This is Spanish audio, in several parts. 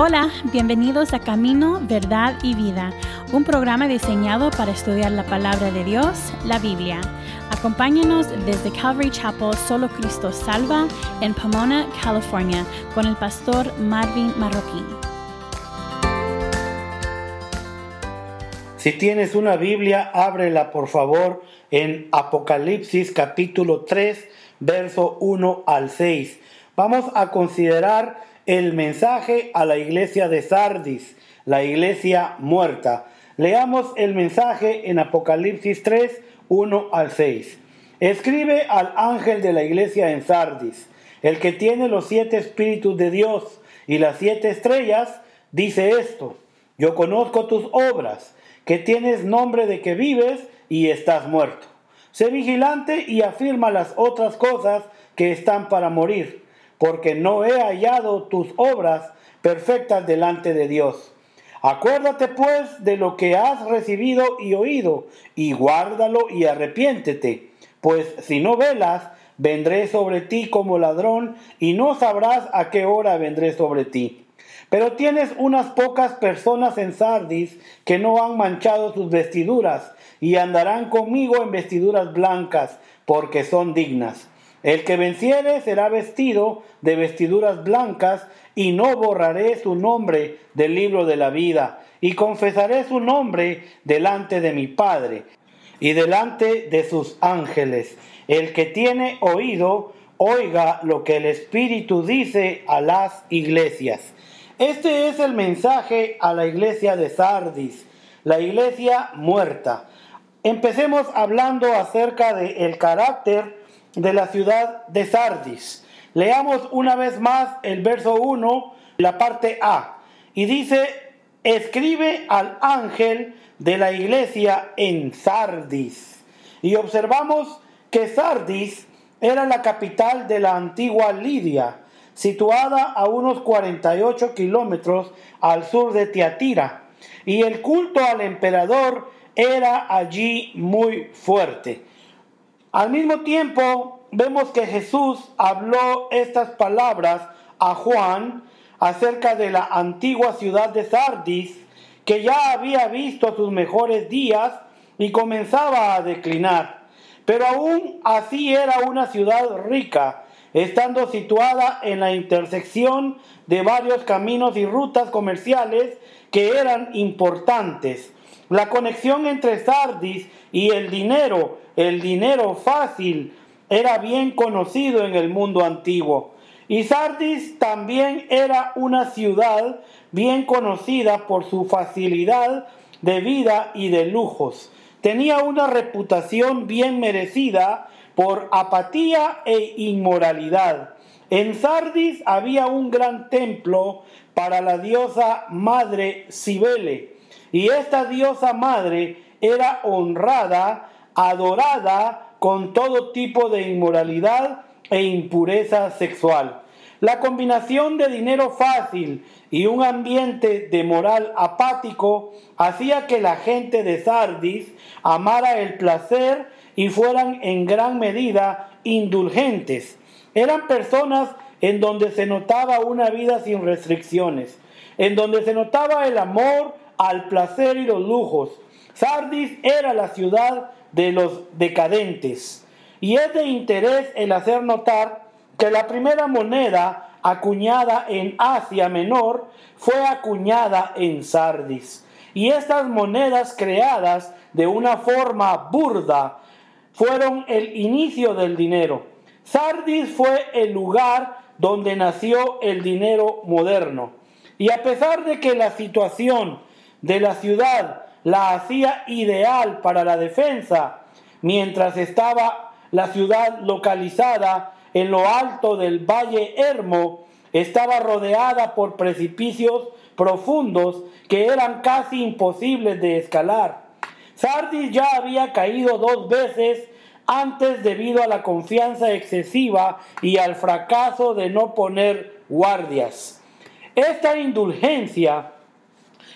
Hola, bienvenidos a Camino, Verdad y Vida, un programa diseñado para estudiar la palabra de Dios, la Biblia. Acompáñenos desde Calvary Chapel Solo Cristo Salva en Pomona, California, con el pastor Marvin Marroquín. Si tienes una Biblia, ábrela por favor en Apocalipsis capítulo 3, verso 1 al 6. Vamos a considerar el mensaje a la iglesia de Sardis, la iglesia muerta. Leamos el mensaje en Apocalipsis 3, 1 al 6. Escribe al ángel de la iglesia en Sardis, el que tiene los siete espíritus de Dios y las siete estrellas, dice esto, yo conozco tus obras, que tienes nombre de que vives y estás muerto. Sé vigilante y afirma las otras cosas que están para morir porque no he hallado tus obras perfectas delante de Dios. Acuérdate pues de lo que has recibido y oído, y guárdalo y arrepiéntete, pues si no velas, vendré sobre ti como ladrón, y no sabrás a qué hora vendré sobre ti. Pero tienes unas pocas personas en Sardis que no han manchado sus vestiduras, y andarán conmigo en vestiduras blancas, porque son dignas. El que venciere será vestido de vestiduras blancas, y no borraré su nombre del libro de la vida, y confesaré su nombre delante de mi Padre y delante de sus ángeles. El que tiene oído, oiga lo que el Espíritu dice a las iglesias. Este es el mensaje a la iglesia de Sardis, la iglesia muerta. Empecemos hablando acerca del el carácter de la ciudad de Sardis. Leamos una vez más el verso 1, la parte A. Y dice, escribe al ángel de la iglesia en Sardis. Y observamos que Sardis era la capital de la antigua Lidia, situada a unos 48 kilómetros al sur de Tiatira. Y el culto al emperador era allí muy fuerte. Al mismo tiempo, vemos que Jesús habló estas palabras a Juan acerca de la antigua ciudad de Sardis, que ya había visto sus mejores días y comenzaba a declinar. Pero aún así era una ciudad rica, estando situada en la intersección de varios caminos y rutas comerciales que eran importantes. La conexión entre Sardis y el dinero, el dinero fácil, era bien conocido en el mundo antiguo. Y Sardis también era una ciudad bien conocida por su facilidad de vida y de lujos. Tenía una reputación bien merecida por apatía e inmoralidad. En Sardis había un gran templo para la diosa madre Cibele y esta diosa madre era honrada, adorada con todo tipo de inmoralidad e impureza sexual. La combinación de dinero fácil y un ambiente de moral apático hacía que la gente de Sardis amara el placer y fueran en gran medida indulgentes. Eran personas en donde se notaba una vida sin restricciones, en donde se notaba el amor al placer y los lujos. Sardis era la ciudad de los decadentes. Y es de interés el hacer notar que la primera moneda acuñada en Asia Menor fue acuñada en Sardis. Y estas monedas creadas de una forma burda fueron el inicio del dinero. Sardis fue el lugar donde nació el dinero moderno. Y a pesar de que la situación de la ciudad la hacía ideal para la defensa, mientras estaba la ciudad localizada en lo alto del valle Hermo, estaba rodeada por precipicios profundos que eran casi imposibles de escalar. Sardis ya había caído dos veces antes debido a la confianza excesiva y al fracaso de no poner guardias. Esta indulgencia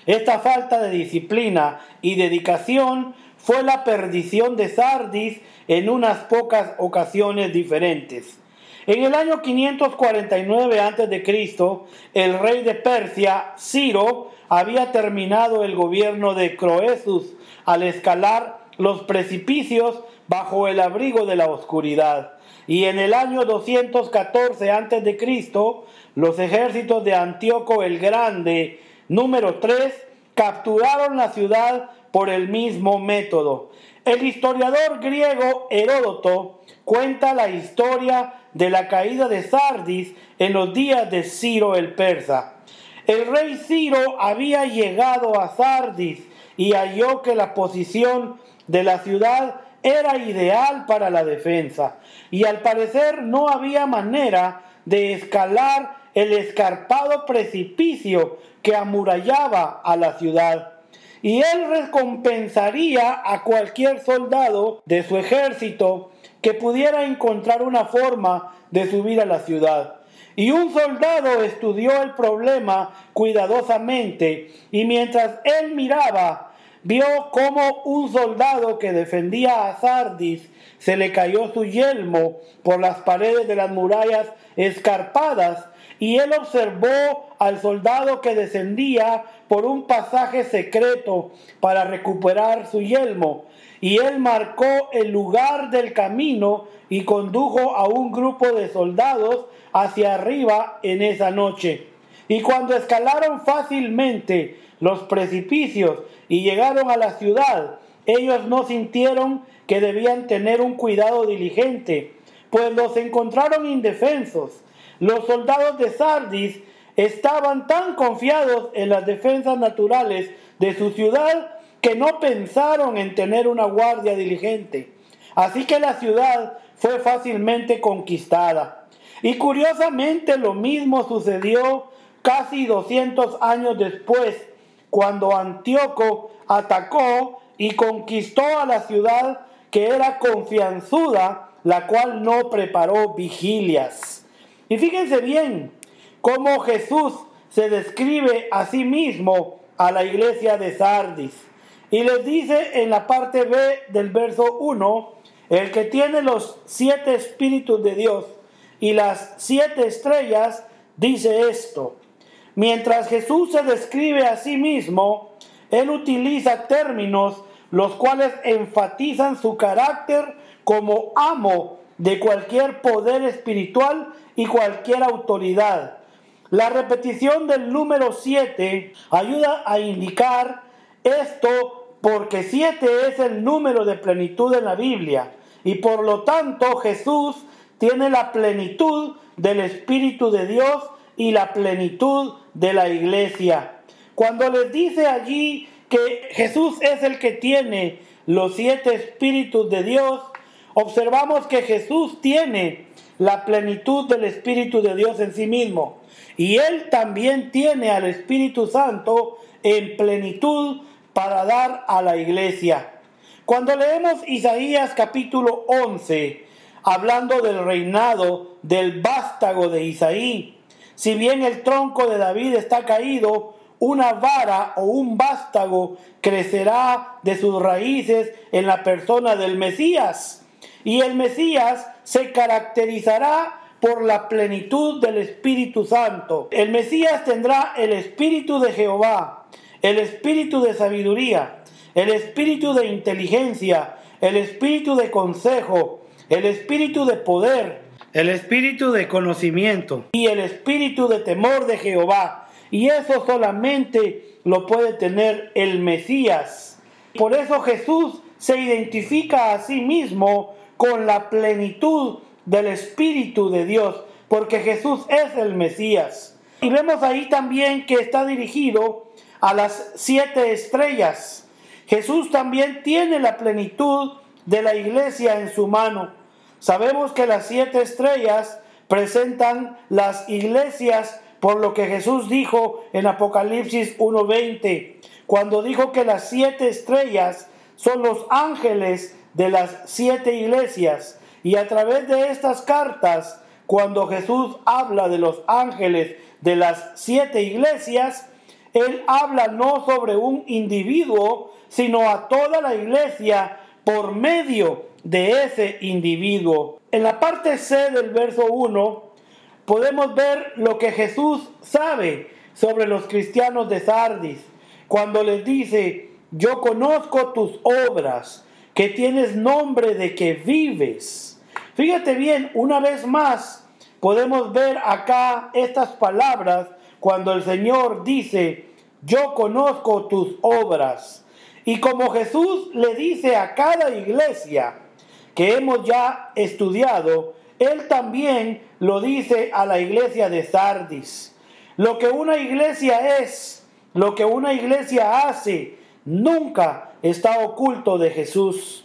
esta falta de disciplina y dedicación fue la perdición de Sardis en unas pocas ocasiones diferentes. En el año 549 a.C., el rey de Persia, Ciro, había terminado el gobierno de Croesus al escalar los precipicios bajo el abrigo de la oscuridad. Y en el año 214 a.C., los ejércitos de Antíoco el Grande, número 3, capturaron la ciudad por el mismo método. El historiador griego Heródoto cuenta la historia de la caída de Sardis en los días de Ciro el persa. El rey Ciro había llegado a Sardis y halló que la posición de la ciudad era ideal para la defensa y al parecer no había manera de escalar el escarpado precipicio que amurallaba a la ciudad. Y él recompensaría a cualquier soldado de su ejército que pudiera encontrar una forma de subir a la ciudad. Y un soldado estudió el problema cuidadosamente y mientras él miraba, vio cómo un soldado que defendía a Sardis se le cayó su yelmo por las paredes de las murallas escarpadas y él observó al soldado que descendía por un pasaje secreto para recuperar su yelmo. Y él marcó el lugar del camino y condujo a un grupo de soldados hacia arriba en esa noche. Y cuando escalaron fácilmente los precipicios y llegaron a la ciudad, ellos no sintieron que debían tener un cuidado diligente, pues los encontraron indefensos los soldados de Sardis estaban tan confiados en las defensas naturales de su ciudad que no pensaron en tener una guardia diligente. Así que la ciudad fue fácilmente conquistada. Y curiosamente lo mismo sucedió casi 200 años después, cuando Antíoco atacó y conquistó a la ciudad que era confianzuda, la cual no preparó vigilias. Y fíjense bien cómo Jesús se describe a sí mismo a la iglesia de Sardis. Y les dice en la parte B del verso 1, el que tiene los siete espíritus de Dios y las siete estrellas, dice esto. Mientras Jesús se describe a sí mismo, él utiliza términos los cuales enfatizan su carácter como amo de cualquier poder espiritual y cualquier autoridad. La repetición del número 7 ayuda a indicar esto porque 7 es el número de plenitud en la Biblia y por lo tanto Jesús tiene la plenitud del Espíritu de Dios y la plenitud de la iglesia. Cuando les dice allí que Jesús es el que tiene los siete espíritus de Dios, observamos que Jesús tiene la plenitud del Espíritu de Dios en sí mismo. Y Él también tiene al Espíritu Santo en plenitud para dar a la iglesia. Cuando leemos Isaías capítulo 11, hablando del reinado del vástago de Isaí, si bien el tronco de David está caído, una vara o un vástago crecerá de sus raíces en la persona del Mesías y el Mesías se caracterizará por la plenitud del Espíritu Santo. El Mesías tendrá el Espíritu de Jehová, el Espíritu de sabiduría, el Espíritu de inteligencia, el Espíritu de consejo, el Espíritu de poder, el Espíritu de conocimiento y el Espíritu de temor de Jehová. Y eso solamente lo puede tener el Mesías. Por eso Jesús se identifica a sí mismo con la plenitud del Espíritu de Dios, porque Jesús es el Mesías. Y vemos ahí también que está dirigido a las siete estrellas. Jesús también tiene la plenitud de la iglesia en su mano. Sabemos que las siete estrellas presentan las iglesias por lo que Jesús dijo en Apocalipsis 1.20, cuando dijo que las siete estrellas son los ángeles de las siete iglesias. Y a través de estas cartas, cuando Jesús habla de los ángeles de las siete iglesias, Él habla no sobre un individuo, sino a toda la iglesia por medio de ese individuo. en la parte C del verso 1 podemos ver lo que Jesús sabe sobre los cristianos de Sardis, cuando les dice, yo conozco tus obras, que tienes nombre de que vives. Fíjate bien, una vez más podemos ver acá estas palabras cuando el Señor dice, yo conozco tus obras. Y como Jesús le dice a cada iglesia que hemos ya estudiado, Él también lo dice a la iglesia de Sardis. Lo que una iglesia es, lo que una iglesia hace, nunca está oculto de Jesús.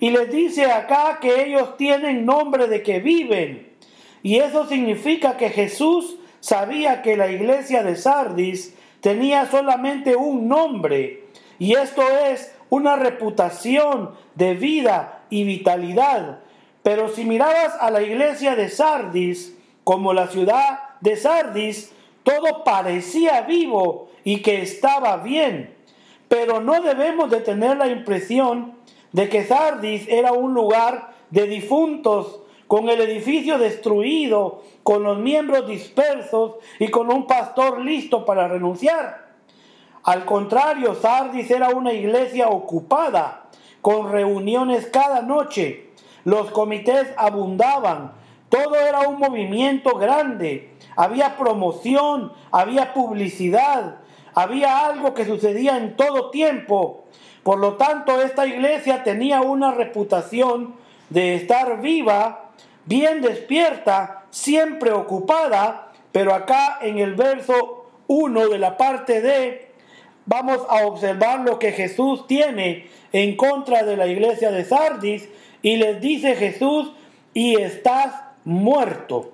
Y les dice acá que ellos tienen nombre de que viven. Y eso significa que Jesús sabía que la iglesia de Sardis tenía solamente un nombre. Y esto es una reputación de vida y vitalidad. Pero si mirabas a la iglesia de Sardis como la ciudad de Sardis, todo parecía vivo y que estaba bien. Pero no debemos de tener la impresión de que Sardis era un lugar de difuntos, con el edificio destruido, con los miembros dispersos y con un pastor listo para renunciar. Al contrario, Sardis era una iglesia ocupada, con reuniones cada noche. Los comités abundaban, todo era un movimiento grande. Había promoción, había publicidad, había algo que sucedía en todo tiempo. Por lo tanto, esta iglesia tenía una reputación de estar viva, bien despierta, siempre ocupada, pero acá en el verso 1 de la parte D vamos a observar lo que Jesús tiene en contra de la iglesia de Sardis y les dice Jesús, y estás muerto.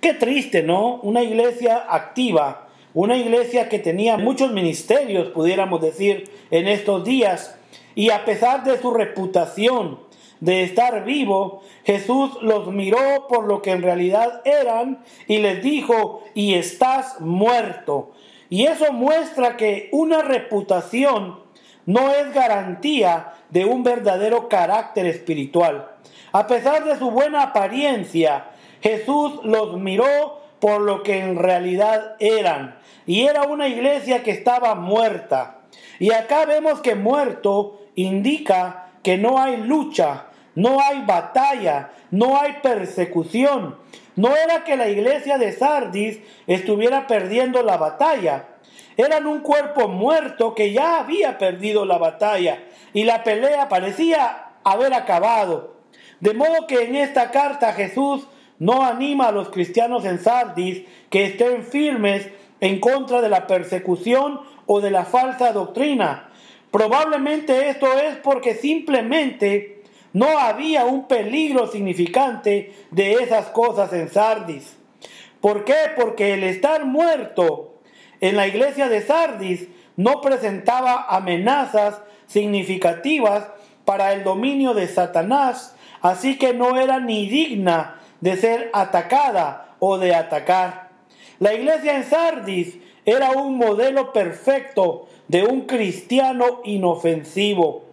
Qué triste, ¿no? Una iglesia activa, una iglesia que tenía muchos ministerios, pudiéramos decir, en estos días, y a pesar de su reputación de estar vivo, Jesús los miró por lo que en realidad eran y les dijo, y estás muerto. Y eso muestra que una reputación no es garantía de un verdadero carácter espiritual. A pesar de su buena apariencia, Jesús los miró por lo que en realidad eran. Y era una iglesia que estaba muerta. Y acá vemos que muerto indica que no hay lucha, no hay batalla, no hay persecución. No era que la iglesia de Sardis estuviera perdiendo la batalla. Eran un cuerpo muerto que ya había perdido la batalla y la pelea parecía haber acabado. De modo que en esta carta Jesús no anima a los cristianos en Sardis que estén firmes en contra de la persecución o de la falsa doctrina. Probablemente esto es porque simplemente no había un peligro significante de esas cosas en Sardis. ¿Por qué? Porque el estar muerto en la iglesia de Sardis no presentaba amenazas significativas para el dominio de Satanás, así que no era ni digna de ser atacada o de atacar. La iglesia en Sardis era un modelo perfecto de un cristiano inofensivo.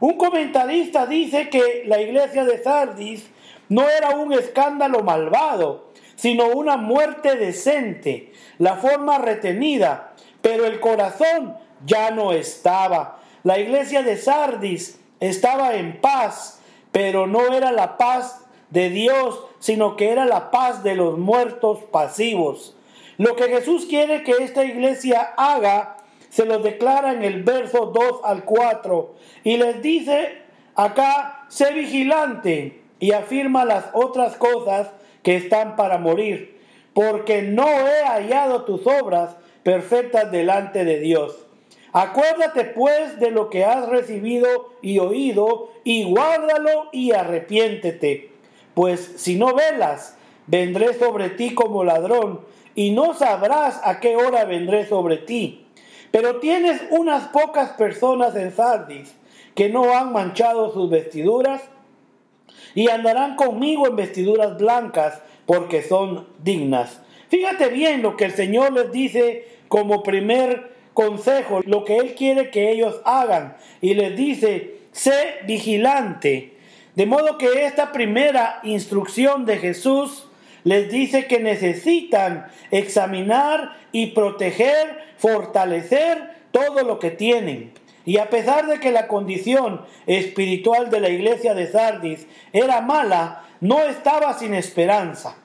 Un comentarista dice que la iglesia de Sardis no era un escándalo malvado, sino una muerte decente, la forma retenida, pero el corazón ya no estaba. La iglesia de Sardis estaba en paz, pero no era la paz de Dios, sino que era la paz de los muertos pasivos. Lo que Jesús quiere que esta iglesia haga, se lo declara en el verso 2 al 4 y les dice acá, sé vigilante y afirma las otras cosas que están para morir, porque no he hallado tus obras perfectas delante de Dios. Acuérdate pues de lo que has recibido y oído, y guárdalo y arrepiéntete. Pues si no velas, vendré sobre ti como ladrón, y no sabrás a qué hora vendré sobre ti. Pero tienes unas pocas personas en Sardis que no han manchado sus vestiduras y andarán conmigo en vestiduras blancas porque son dignas. Fíjate bien lo que el Señor les dice como primer consejo, lo que Él quiere que ellos hagan. Y les dice, sé vigilante De modo que esta primera instrucción de Jesús les dice que necesitan examinar y proteger, fortalecer todo lo que tienen. Y a pesar de que la condición espiritual de la iglesia de Sardis era mala, no estaba sin esperanza.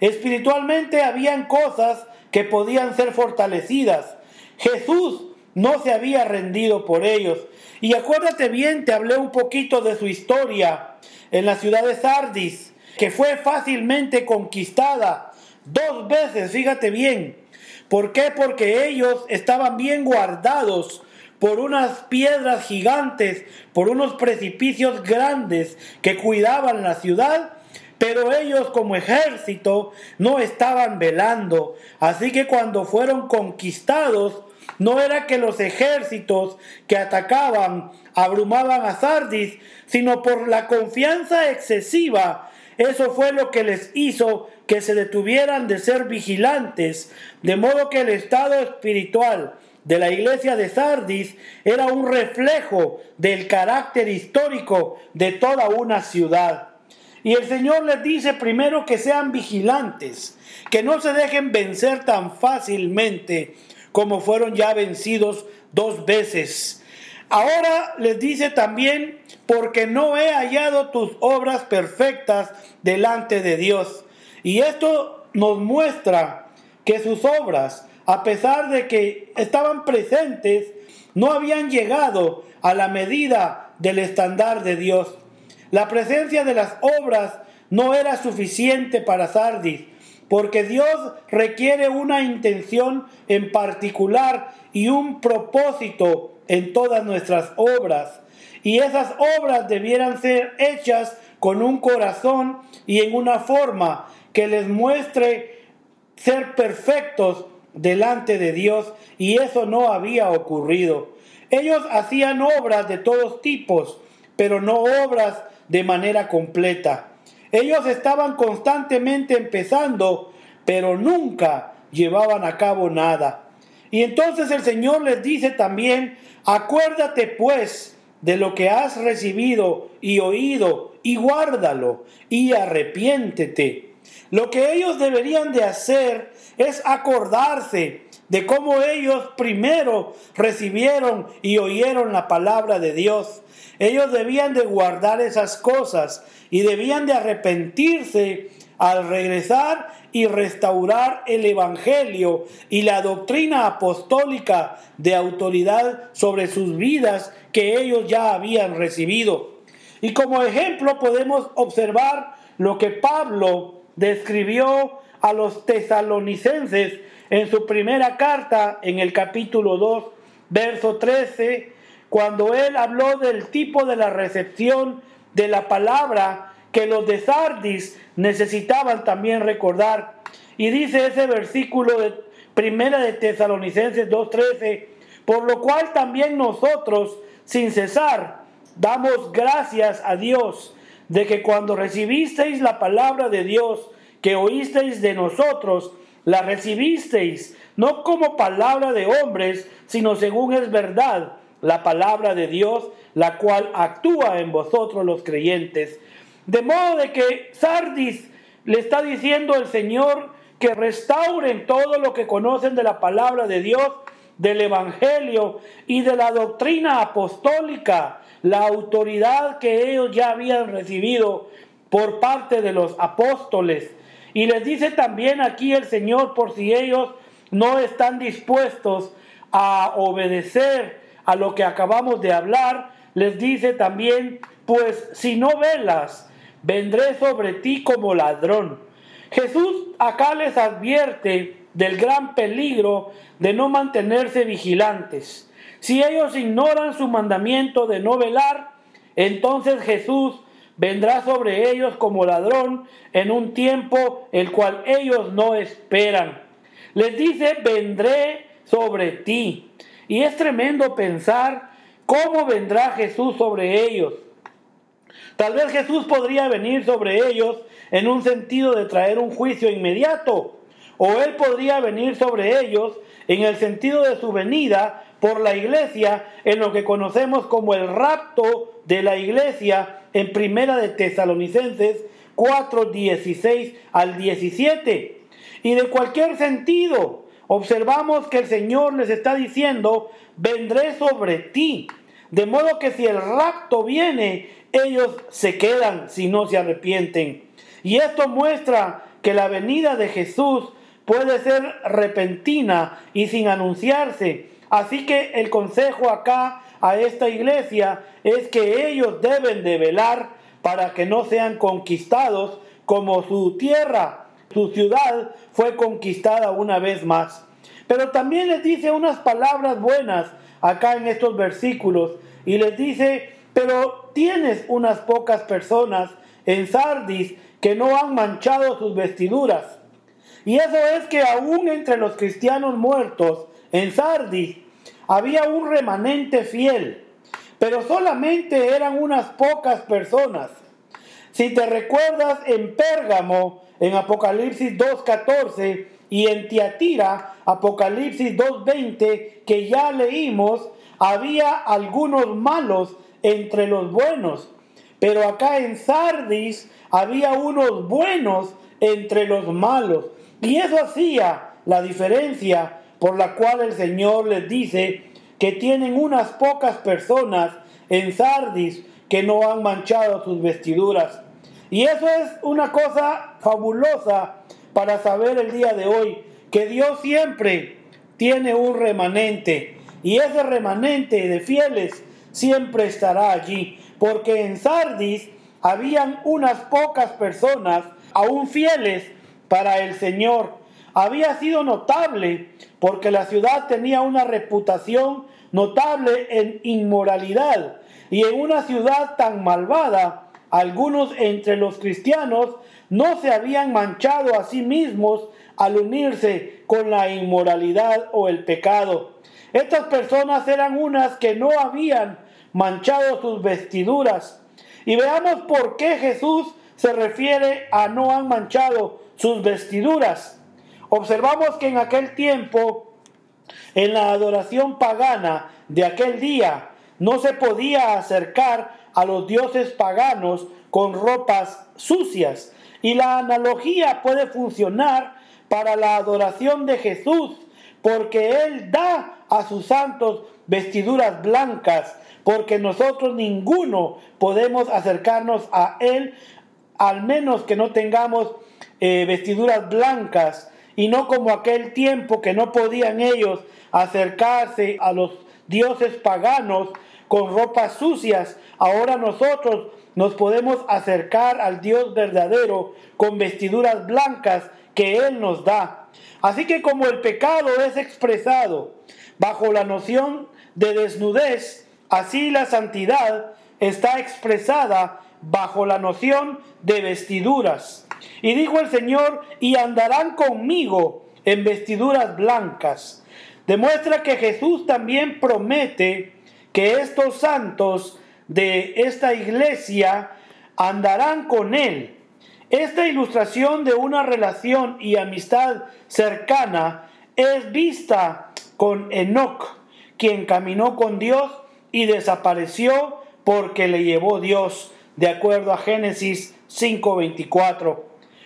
Espiritualmente habían cosas que podían ser fortalecidas. Jesús no se había rendido por ellos. Y acuérdate bien, te hablé un poquito de su historia en la ciudad de Sardis, que fue fácilmente conquistada dos veces, fíjate bien. ¿Por qué? Porque ellos estaban bien guardados por unas piedras gigantes, por unos precipicios grandes que cuidaban la ciudad, pero ellos como ejército no estaban velando. Así que cuando fueron conquistados, no era que los ejércitos que atacaban abrumaban a Sardis, sino por la confianza excesiva. Eso fue lo que les hizo que se detuvieran de ser vigilantes, de modo que el estado espiritual de la iglesia de Sardis era un reflejo del carácter histórico de toda una ciudad. Y el Señor les dice primero que sean vigilantes, que no se dejen vencer tan fácilmente como fueron ya vencidos dos veces. Ahora les dice también, porque no he hallado tus obras perfectas delante de Dios. Y esto nos muestra que sus obras, a pesar de que estaban presentes, no habían llegado a la medida del estándar de Dios. La presencia de las obras no era suficiente para Sardis, porque Dios requiere una intención en particular y un propósito en todas nuestras obras. Y esas obras debieran ser hechas con un corazón y en una forma que les muestre ser perfectos delante de Dios y eso no había ocurrido. Ellos hacían obras de todos tipos, pero no obras de manera completa. Ellos estaban constantemente empezando, pero nunca llevaban a cabo nada. Y entonces el Señor les dice también, acuérdate pues de lo que has recibido y oído, y guárdalo, y arrepiéntete. Lo que ellos deberían de hacer es acordarse de cómo ellos primero recibieron y oyeron la palabra de Dios. Ellos debían de guardar esas cosas y debían de arrepentirse al regresar y restaurar el Evangelio y la doctrina apostólica de autoridad sobre sus vidas que ellos ya habían recibido. Y como ejemplo podemos observar lo que Pablo describió a los tesalonicenses en su primera carta en el capítulo 2, verso 13, cuando él habló del tipo de la recepción de la palabra que los de Sardis necesitaban también recordar. Y dice ese versículo de Primera de Tesalonicenses 2:13, por lo cual también nosotros, sin cesar, damos gracias a Dios de que cuando recibisteis la palabra de Dios que oísteis de nosotros, la recibisteis no como palabra de hombres, sino según es verdad, la palabra de Dios, la cual actúa en vosotros los creyentes. De modo de que Sardis le está diciendo el Señor que restauren todo lo que conocen de la palabra de Dios, del Evangelio y de la doctrina apostólica, la autoridad que ellos ya habían recibido por parte de los apóstoles. Y les dice también aquí el Señor, por si ellos no están dispuestos a obedecer a lo que acabamos de hablar, les dice también, pues si no velas, vendré sobre ti como ladrón. Jesús acá les advierte del gran peligro de no mantenerse vigilantes. Si ellos ignoran su mandamiento de no velar, entonces Jesús vendrá sobre ellos como ladrón en un tiempo el cual ellos no esperan. Les dice, vendré sobre ti. Y es tremendo pensar cómo vendrá Jesús sobre ellos. Tal vez Jesús podría venir sobre ellos en un sentido de traer un juicio inmediato, o Él podría venir sobre ellos en el sentido de su venida por la iglesia, en lo que conocemos como el rapto de la iglesia en Primera de Tesalonicenses 4, 16 al 17. Y de cualquier sentido, observamos que el Señor les está diciendo, vendré sobre ti. De modo que si el rapto viene, ellos se quedan si no se arrepienten. Y esto muestra que la venida de Jesús puede ser repentina y sin anunciarse. Así que el consejo acá a esta iglesia es que ellos deben de velar para que no sean conquistados como su tierra, su ciudad fue conquistada una vez más. Pero también les dice unas palabras buenas acá en estos versículos y les dice, pero tienes unas pocas personas en Sardis que no han manchado sus vestiduras. Y eso es que aún entre los cristianos muertos en Sardis había un remanente fiel pero solamente eran unas pocas personas. Si te recuerdas en Pérgamo, en Apocalipsis 2.14, y en Tiatira, Apocalipsis 2.20, que ya leímos, había algunos malos entre los buenos. Pero acá en Sardis había unos buenos entre los malos. Y eso hacía la diferencia por la cual el Señor les dice, que tienen unas pocas personas en Sardis que no han manchado sus vestiduras. Y eso es una cosa fabulosa para saber el día de hoy, que Dios siempre tiene un remanente y ese remanente de fieles siempre estará allí, porque en Sardis habían unas pocas personas aún fieles para el Señor. Había sido notable porque la ciudad tenía una reputación notable en inmoralidad. Y en una ciudad tan malvada, algunos entre los cristianos no se habían manchado a sí mismos al unirse con la inmoralidad o el pecado. Estas personas eran unas que no habían manchado sus vestiduras. Y veamos por qué Jesús se refiere a no han manchado sus vestiduras. Observamos que en aquel tiempo en la adoración pagana de aquel día no se podía acercar a los dioses paganos con ropas sucias. Y la analogía puede funcionar para la adoración de Jesús, porque Él da a sus santos vestiduras blancas, porque nosotros ninguno podemos acercarnos a Él, al menos que no tengamos eh, vestiduras blancas, y no como aquel tiempo que no podían ellos acercarse a los dioses paganos con ropas sucias, ahora nosotros nos podemos acercar al Dios verdadero con vestiduras blancas que Él nos da. Así que como el pecado es expresado bajo la noción de desnudez, así la santidad está expresada bajo la noción de vestiduras. Y dijo el Señor, y andarán conmigo en vestiduras blancas demuestra que Jesús también promete que estos santos de esta iglesia andarán con Él. Esta ilustración de una relación y amistad cercana es vista con Enoch, quien caminó con Dios y desapareció porque le llevó Dios, de acuerdo a Génesis 5:24.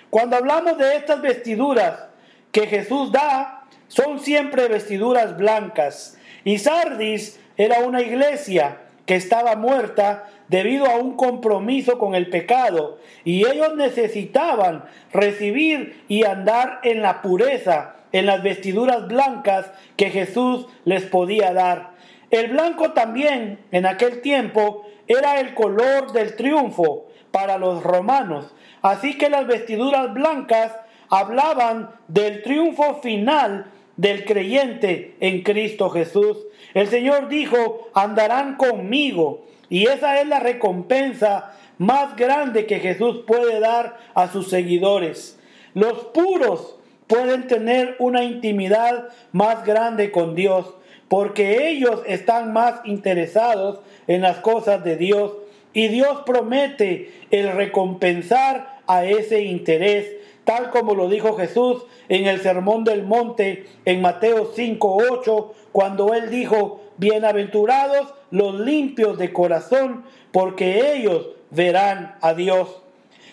Cuando hablamos de estas vestiduras que Jesús da, son siempre vestiduras blancas. Y Sardis era una iglesia que estaba muerta debido a un compromiso con el pecado y ellos necesitaban recibir y andar en la pureza, en las vestiduras blancas que Jesús les podía dar. El blanco también en aquel tiempo era el color del triunfo para los romanos, así que las vestiduras blancas hablaban del triunfo final del creyente en Cristo Jesús. El Señor dijo, andarán conmigo. Y esa es la recompensa más grande que Jesús puede dar a sus seguidores. Los puros pueden tener una intimidad más grande con Dios, porque ellos están más interesados en las cosas de Dios. Y Dios promete el recompensar a ese interés tal como lo dijo Jesús en el Sermón del Monte en Mateo 5:8, cuando él dijo, bienaventurados los limpios de corazón, porque ellos verán a Dios.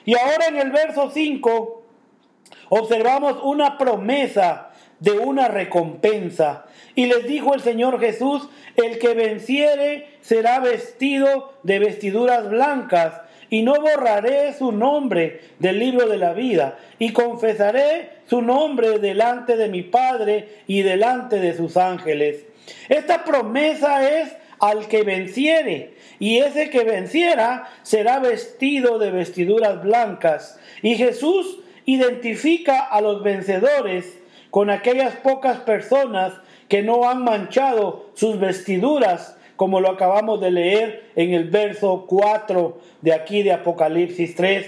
Y ahora en el verso 5 observamos una promesa de una recompensa. Y les dijo el Señor Jesús, el que venciere será vestido de vestiduras blancas, y no borraré su nombre del libro de la vida, y confesaré su nombre delante de mi Padre y delante de sus ángeles. Esta promesa es al que venciere, y ese que venciera será vestido de vestiduras blancas. Y Jesús identifica a los vencedores con aquellas pocas personas que no han manchado sus vestiduras, como lo acabamos de leer en el verso 4 de aquí de Apocalipsis 3.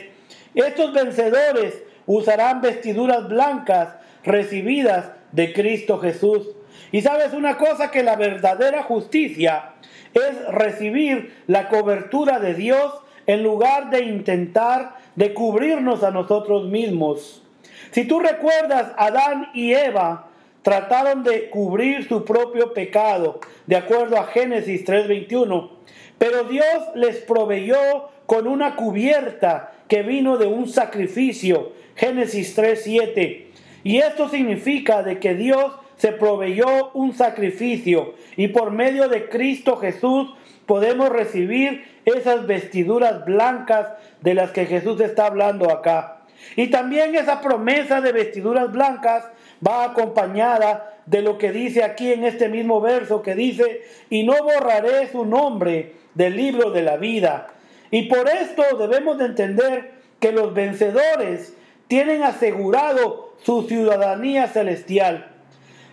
Estos vencedores usarán vestiduras blancas recibidas de Cristo Jesús. Y sabes una cosa, que la verdadera justicia es recibir la cobertura de Dios en lugar de intentar de cubrirnos a nosotros mismos. Si tú recuerdas, Adán y Eva trataron de cubrir su propio pecado, de acuerdo a Génesis 3:21, pero Dios les proveyó con una cubierta que vino de un sacrificio, Génesis 3:7. Y esto significa de que Dios se proveyó un sacrificio y por medio de Cristo Jesús podemos recibir esas vestiduras blancas de las que Jesús está hablando acá. Y también esa promesa de vestiduras blancas va acompañada de lo que dice aquí en este mismo verso que dice, y no borraré su nombre del libro de la vida. Y por esto debemos de entender que los vencedores tienen asegurado su ciudadanía celestial.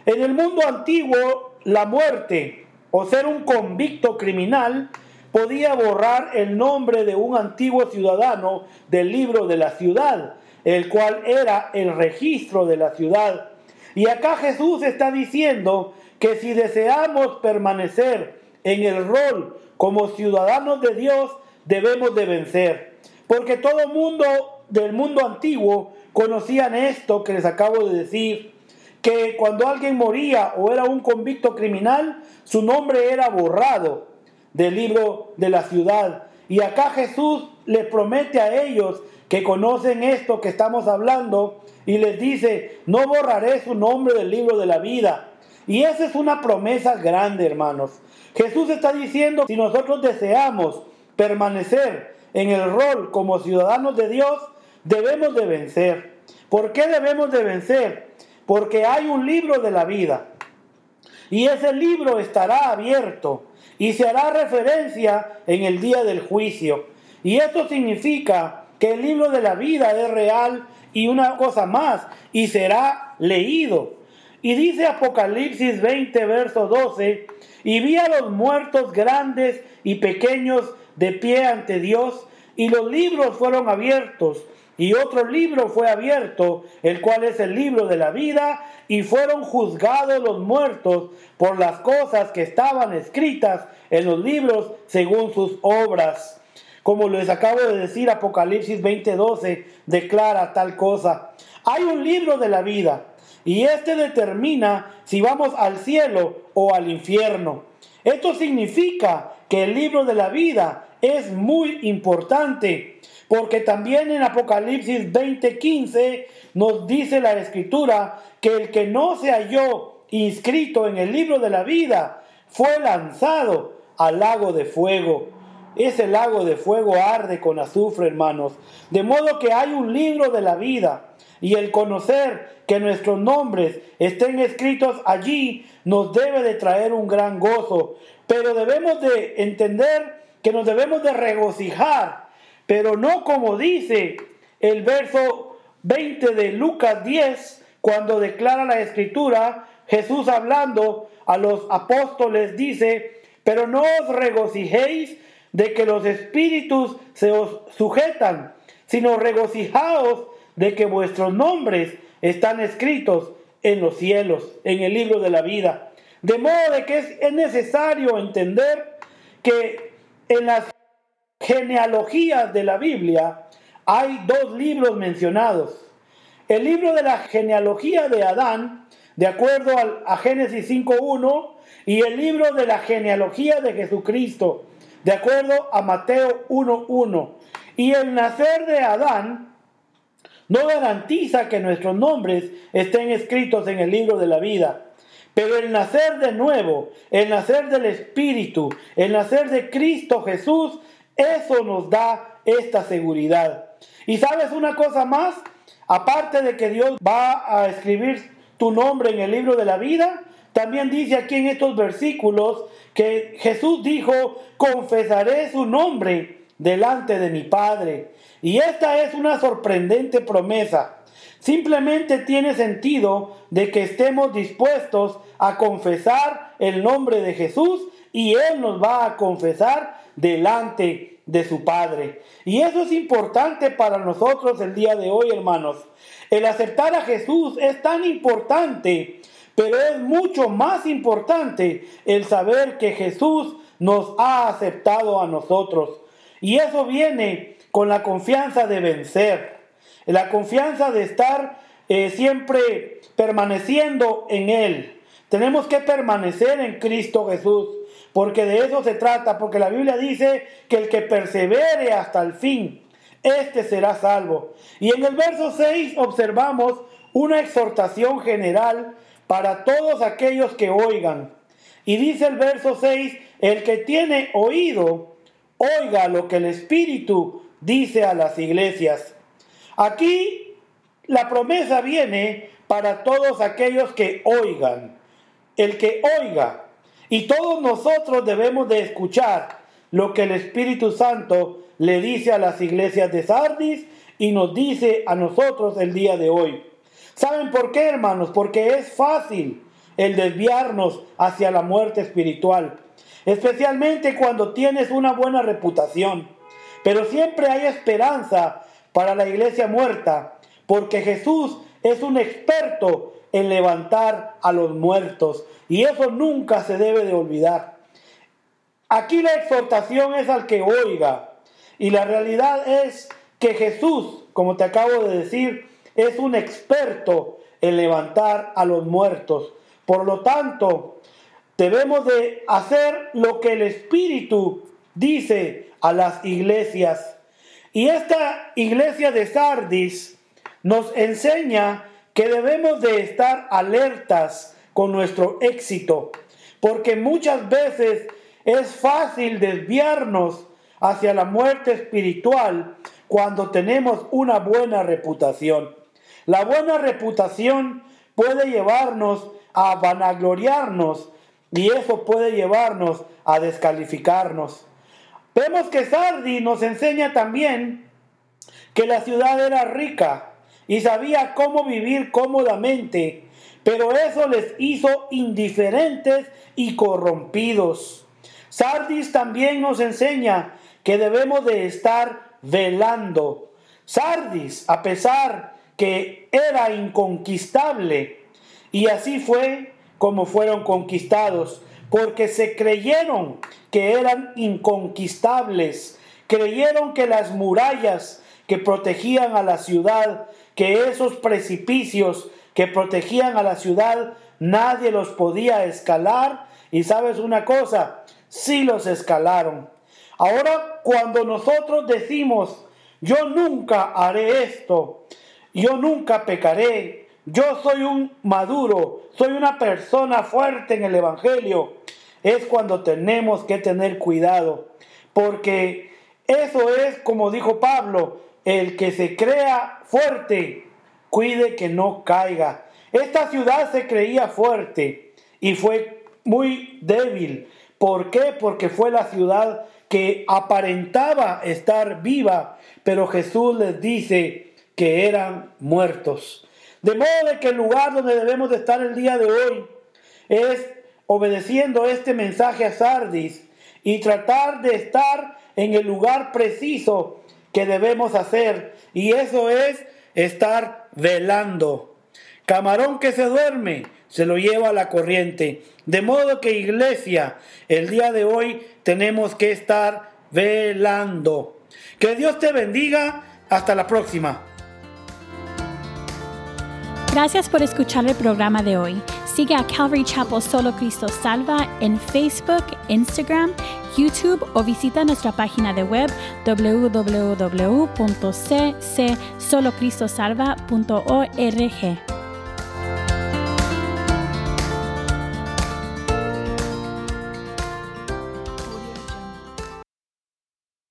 En el mundo antiguo, la muerte o ser un convicto criminal podía borrar el nombre de un antiguo ciudadano del libro de la ciudad el cual era el registro de la ciudad. Y acá Jesús está diciendo que si deseamos permanecer en el rol como ciudadanos de Dios, debemos de vencer. Porque todo mundo del mundo antiguo conocían esto que les acabo de decir, que cuando alguien moría o era un convicto criminal, su nombre era borrado del libro de la ciudad. Y acá Jesús les promete a ellos que conocen esto que estamos hablando y les dice, no borraré su nombre del libro de la vida. Y esa es una promesa grande, hermanos. Jesús está diciendo, si nosotros deseamos permanecer en el rol como ciudadanos de Dios, debemos de vencer. ¿Por qué debemos de vencer? Porque hay un libro de la vida. Y ese libro estará abierto y se hará referencia en el día del juicio. Y esto significa que el libro de la vida es real y una cosa más, y será leído. Y dice Apocalipsis 20, verso 12, y vi a los muertos grandes y pequeños de pie ante Dios, y los libros fueron abiertos, y otro libro fue abierto, el cual es el libro de la vida, y fueron juzgados los muertos por las cosas que estaban escritas en los libros según sus obras. Como les acabo de decir, Apocalipsis 20:12 declara tal cosa. Hay un libro de la vida y este determina si vamos al cielo o al infierno. Esto significa que el libro de la vida es muy importante, porque también en Apocalipsis 20:15 nos dice la escritura que el que no se halló inscrito en el libro de la vida fue lanzado al lago de fuego. Ese lago de fuego arde con azufre, hermanos. De modo que hay un libro de la vida. Y el conocer que nuestros nombres estén escritos allí nos debe de traer un gran gozo. Pero debemos de entender que nos debemos de regocijar. Pero no como dice el verso 20 de Lucas 10, cuando declara la escritura, Jesús hablando a los apóstoles dice, pero no os regocijéis de que los espíritus se os sujetan, sino regocijaos de que vuestros nombres están escritos en los cielos, en el libro de la vida. De modo de que es, necesario entender que en las genealogías de la Biblia hay dos libros mencionados. El libro de la genealogía de Adán, de acuerdo a Génesis 5.1, y el libro de la genealogía de Jesucristo, de acuerdo a Mateo 1.1. Y el nacer de Adán no garantiza que nuestros nombres estén escritos en el libro de la vida. Pero el nacer de nuevo, el nacer del Espíritu, el nacer de Cristo Jesús, eso nos da esta seguridad. Y sabes una cosa más, aparte de que Dios va a escribir tu nombre en el libro de la vida, también dice aquí en estos versículos que Jesús dijo, confesaré su nombre delante de mi Padre. Y esta es una sorprendente promesa. Simplemente tiene sentido de que estemos dispuestos a confesar el nombre de Jesús y Él nos va a confesar delante de su Padre. Y eso es importante para nosotros el día de hoy, hermanos. El aceptar a Jesús es tan importante, pero es mucho más importante el saber que Jesús nos ha aceptado a nosotros. Y eso viene con la confianza de vencer, la confianza de estar eh, siempre permaneciendo en Él. Tenemos que permanecer en Cristo Jesús, porque de eso se trata, porque la Biblia dice que el que persevere hasta el fin, este será salvo. Y en el verso 6 observamos una exhortación general para todos aquellos que oigan. Y dice el verso 6, el que tiene oído, oiga lo que el Espíritu dice a las iglesias. Aquí la promesa viene para todos aquellos que oigan. El que oiga. Y todos nosotros debemos de escuchar lo que el Espíritu Santo le dice a las iglesias de Sardis y nos dice a nosotros el día de hoy. ¿Saben por qué, hermanos? Porque es fácil el desviarnos hacia la muerte espiritual, especialmente cuando tienes una buena reputación. Pero siempre hay esperanza para la iglesia muerta, porque Jesús es un experto en levantar a los muertos, y eso nunca se debe de olvidar. Aquí la exhortación es al que oiga, y la realidad es que Jesús, como te acabo de decir, es un experto en levantar a los muertos. Por lo tanto, debemos de hacer lo que el Espíritu dice a las iglesias. Y esta iglesia de Sardis nos enseña que debemos de estar alertas con nuestro éxito, porque muchas veces es fácil desviarnos hacia la muerte espiritual cuando tenemos una buena reputación. La buena reputación puede llevarnos a vanagloriarnos y eso puede llevarnos a descalificarnos. Vemos que Sardi nos enseña también que la ciudad era rica y sabía cómo vivir cómodamente, pero eso les hizo indiferentes y corrompidos. Sardis también nos enseña que debemos de estar velando. Sardis, a pesar que era inconquistable, y así fue como fueron conquistados, porque se creyeron que eran inconquistables, creyeron que las murallas que protegían a la ciudad, que esos precipicios que protegían a la ciudad, nadie los podía escalar. Y sabes una cosa, sí los escalaron. Ahora, cuando nosotros decimos, yo nunca haré esto, yo nunca pecaré, yo soy un maduro, soy una persona fuerte en el Evangelio, es cuando tenemos que tener cuidado, porque eso es, como dijo Pablo, el que se crea fuerte, cuide que no caiga. Esta ciudad se creía fuerte y fue muy débil. ¿Por qué? Porque fue la ciudad que aparentaba estar viva, pero Jesús les dice que eran muertos. De modo que el lugar donde debemos de estar el día de hoy es obedeciendo este mensaje a Sardis y tratar de estar en el lugar preciso que debemos hacer. Y eso es estar velando. Camarón que se duerme, se lo lleva a la corriente. De modo que iglesia, el día de hoy tenemos que estar velando. Que Dios te bendiga. Hasta la próxima. Gracias por escuchar el programa de hoy. Sigue a Calvary Chapel Solo Cristo Salva en Facebook, Instagram, YouTube o visita nuestra página de web www.ccsolocristos.salva.org.